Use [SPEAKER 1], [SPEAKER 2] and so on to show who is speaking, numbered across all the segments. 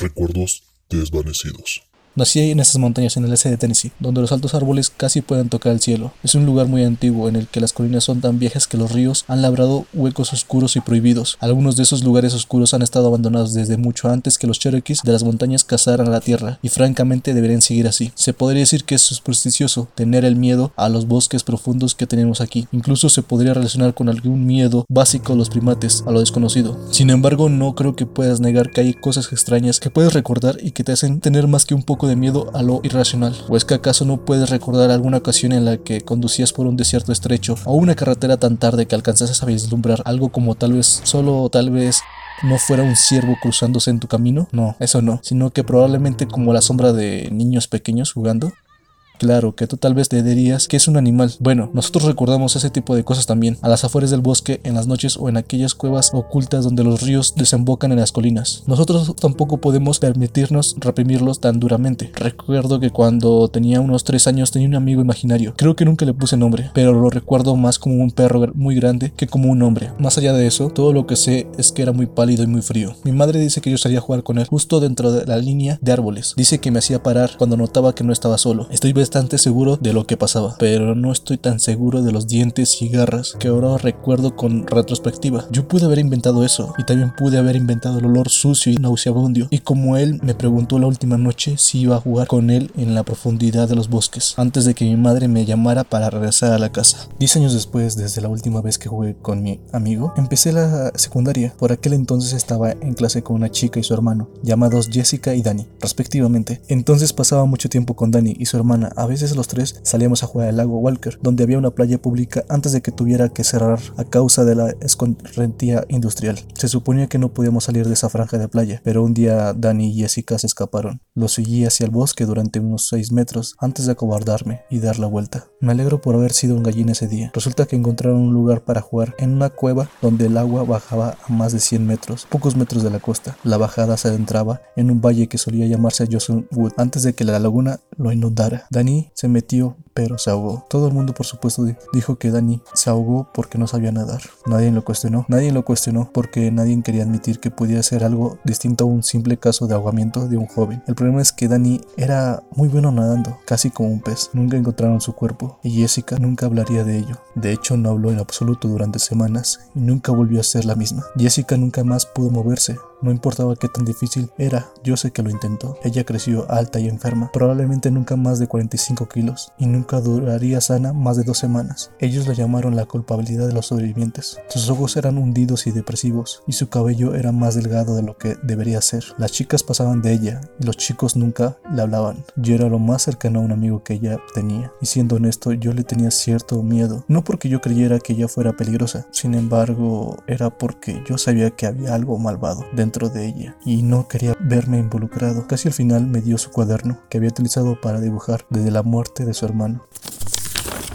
[SPEAKER 1] Recuerdos desvanecidos.
[SPEAKER 2] Nací en esas montañas en el este de Tennessee, donde los altos árboles casi pueden tocar el cielo. Es un lugar muy antiguo en el que las colinas son tan viejas que los ríos han labrado huecos oscuros y prohibidos. Algunos de esos lugares oscuros han estado abandonados desde mucho antes que los Cherokees de las montañas cazaran a la tierra, y francamente deberían seguir así. Se podría decir que es supersticioso tener el miedo a los bosques profundos que tenemos aquí. Incluso se podría relacionar con algún miedo básico a los primates, a lo desconocido. Sin embargo, no creo que puedas negar que hay cosas extrañas que puedes recordar y que te hacen tener más que un poco de miedo a lo irracional? ¿O es que acaso no puedes recordar alguna ocasión en la que conducías por un desierto estrecho o una carretera tan tarde que alcanzases a vislumbrar algo como tal vez, solo tal vez no fuera un ciervo cruzándose en tu camino? No, eso no, sino que probablemente como la sombra de niños pequeños jugando. Claro, que tú tal vez te dirías que es un animal. Bueno, nosotros recordamos ese tipo de cosas también, a las afueras del bosque, en las noches o en aquellas cuevas ocultas donde los ríos desembocan en las colinas. Nosotros tampoco podemos permitirnos reprimirlos tan duramente. Recuerdo que cuando tenía unos 3 años tenía un amigo imaginario. Creo que nunca le puse nombre, pero lo recuerdo más como un perro muy grande que como un hombre. Más allá de eso, todo lo que sé es que era muy pálido y muy frío. Mi madre dice que yo salía a jugar con él justo dentro de la línea de árboles. Dice que me hacía parar cuando notaba que no estaba solo. Estoy bastante seguro de lo que pasaba, pero no estoy tan seguro de los dientes y garras que ahora recuerdo con retrospectiva. Yo pude haber inventado eso y también pude haber inventado el olor sucio y nauseabundio. Y como él me preguntó la última noche si iba a jugar con él en la profundidad de los bosques, antes de que mi madre me llamara para regresar a la casa. Diez años después, desde la última vez que jugué con mi amigo, empecé la secundaria. Por aquel entonces estaba en clase con una chica y su hermano, llamados Jessica y Dani, respectivamente. Entonces pasaba mucho tiempo con Dani y su hermana, a veces los tres salíamos a jugar al lago Walker, donde había una playa pública antes de que tuviera que cerrar a causa de la escorrentía industrial. Se suponía que no podíamos salir de esa franja de playa, pero un día Danny y Jessica se escaparon. Los seguí hacia el bosque durante unos 6 metros antes de acobardarme y dar la vuelta. Me alegro por haber sido un gallín ese día. Resulta que encontraron un lugar para jugar en una cueva donde el agua bajaba a más de 100 metros, pocos metros de la costa. La bajada se adentraba en un valle que solía llamarse Johnson Wood antes de que la laguna lo inundara. Se metió, pero se ahogó. Todo el mundo, por supuesto, dijo que Danny se ahogó porque no sabía nadar. Nadie lo cuestionó. Nadie lo cuestionó porque nadie quería admitir que podía ser algo distinto a un simple caso de ahogamiento de un joven. El problema es que Danny era muy bueno nadando, casi como un pez. Nunca encontraron su cuerpo y Jessica nunca hablaría de ello. De hecho, no habló en absoluto durante semanas y nunca volvió a ser la misma. Jessica nunca más pudo moverse. No importaba qué tan difícil era, yo sé que lo intentó. Ella creció alta y enferma, probablemente nunca más de 45 kilos, y nunca duraría sana más de dos semanas. Ellos la llamaron la culpabilidad de los sobrevivientes. Sus ojos eran hundidos y depresivos, y su cabello era más delgado de lo que debería ser. Las chicas pasaban de ella, y los chicos nunca le hablaban. Yo era lo más cercano a un amigo que ella tenía, y siendo honesto, yo le tenía cierto miedo. No porque yo creyera que ella fuera peligrosa, sin embargo, era porque yo sabía que había algo malvado dentro de ella y no quería verme involucrado. Casi al final me dio su cuaderno que había utilizado para dibujar desde la muerte de su hermano.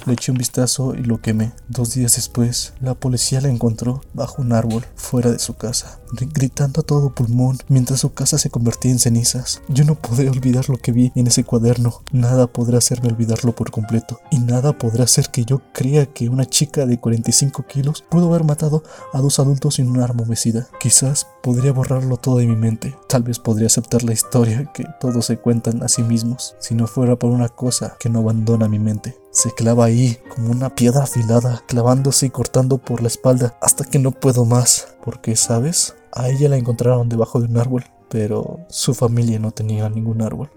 [SPEAKER 2] Le eché un vistazo y lo quemé. Dos días después, la policía la encontró bajo un árbol fuera de su casa, gritando a todo pulmón mientras su casa se convertía en cenizas. Yo no podré olvidar lo que vi en ese cuaderno. Nada podrá hacerme olvidarlo por completo. Y nada podrá hacer que yo crea que una chica de 45 kilos pudo haber matado a dos adultos sin un arma homicida. Quizás podría borrarlo todo de mi mente. Tal vez podría aceptar la historia que todos se cuentan a sí mismos, si no fuera por una cosa que no abandona mi mente se clava ahí como una piedra afilada, clavándose y cortando por la espalda hasta que no puedo más. Porque, ¿sabes? A ella la encontraron debajo de un árbol, pero su familia no tenía ningún árbol.